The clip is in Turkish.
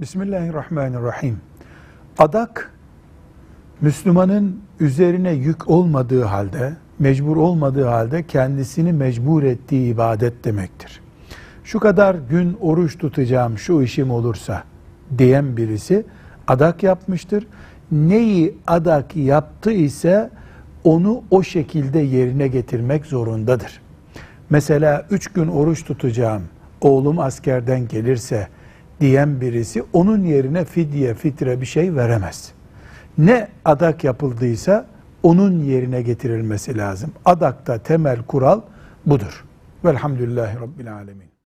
Bismillahirrahmanirrahim. Adak, Müslümanın üzerine yük olmadığı halde, mecbur olmadığı halde kendisini mecbur ettiği ibadet demektir. Şu kadar gün oruç tutacağım şu işim olursa diyen birisi adak yapmıştır. Neyi adak yaptı ise onu o şekilde yerine getirmek zorundadır. Mesela üç gün oruç tutacağım, oğlum askerden gelirse diyen birisi onun yerine fidye, fitre bir şey veremez. Ne adak yapıldıysa onun yerine getirilmesi lazım. Adakta temel kural budur. Velhamdülillahi Rabbil Alemin.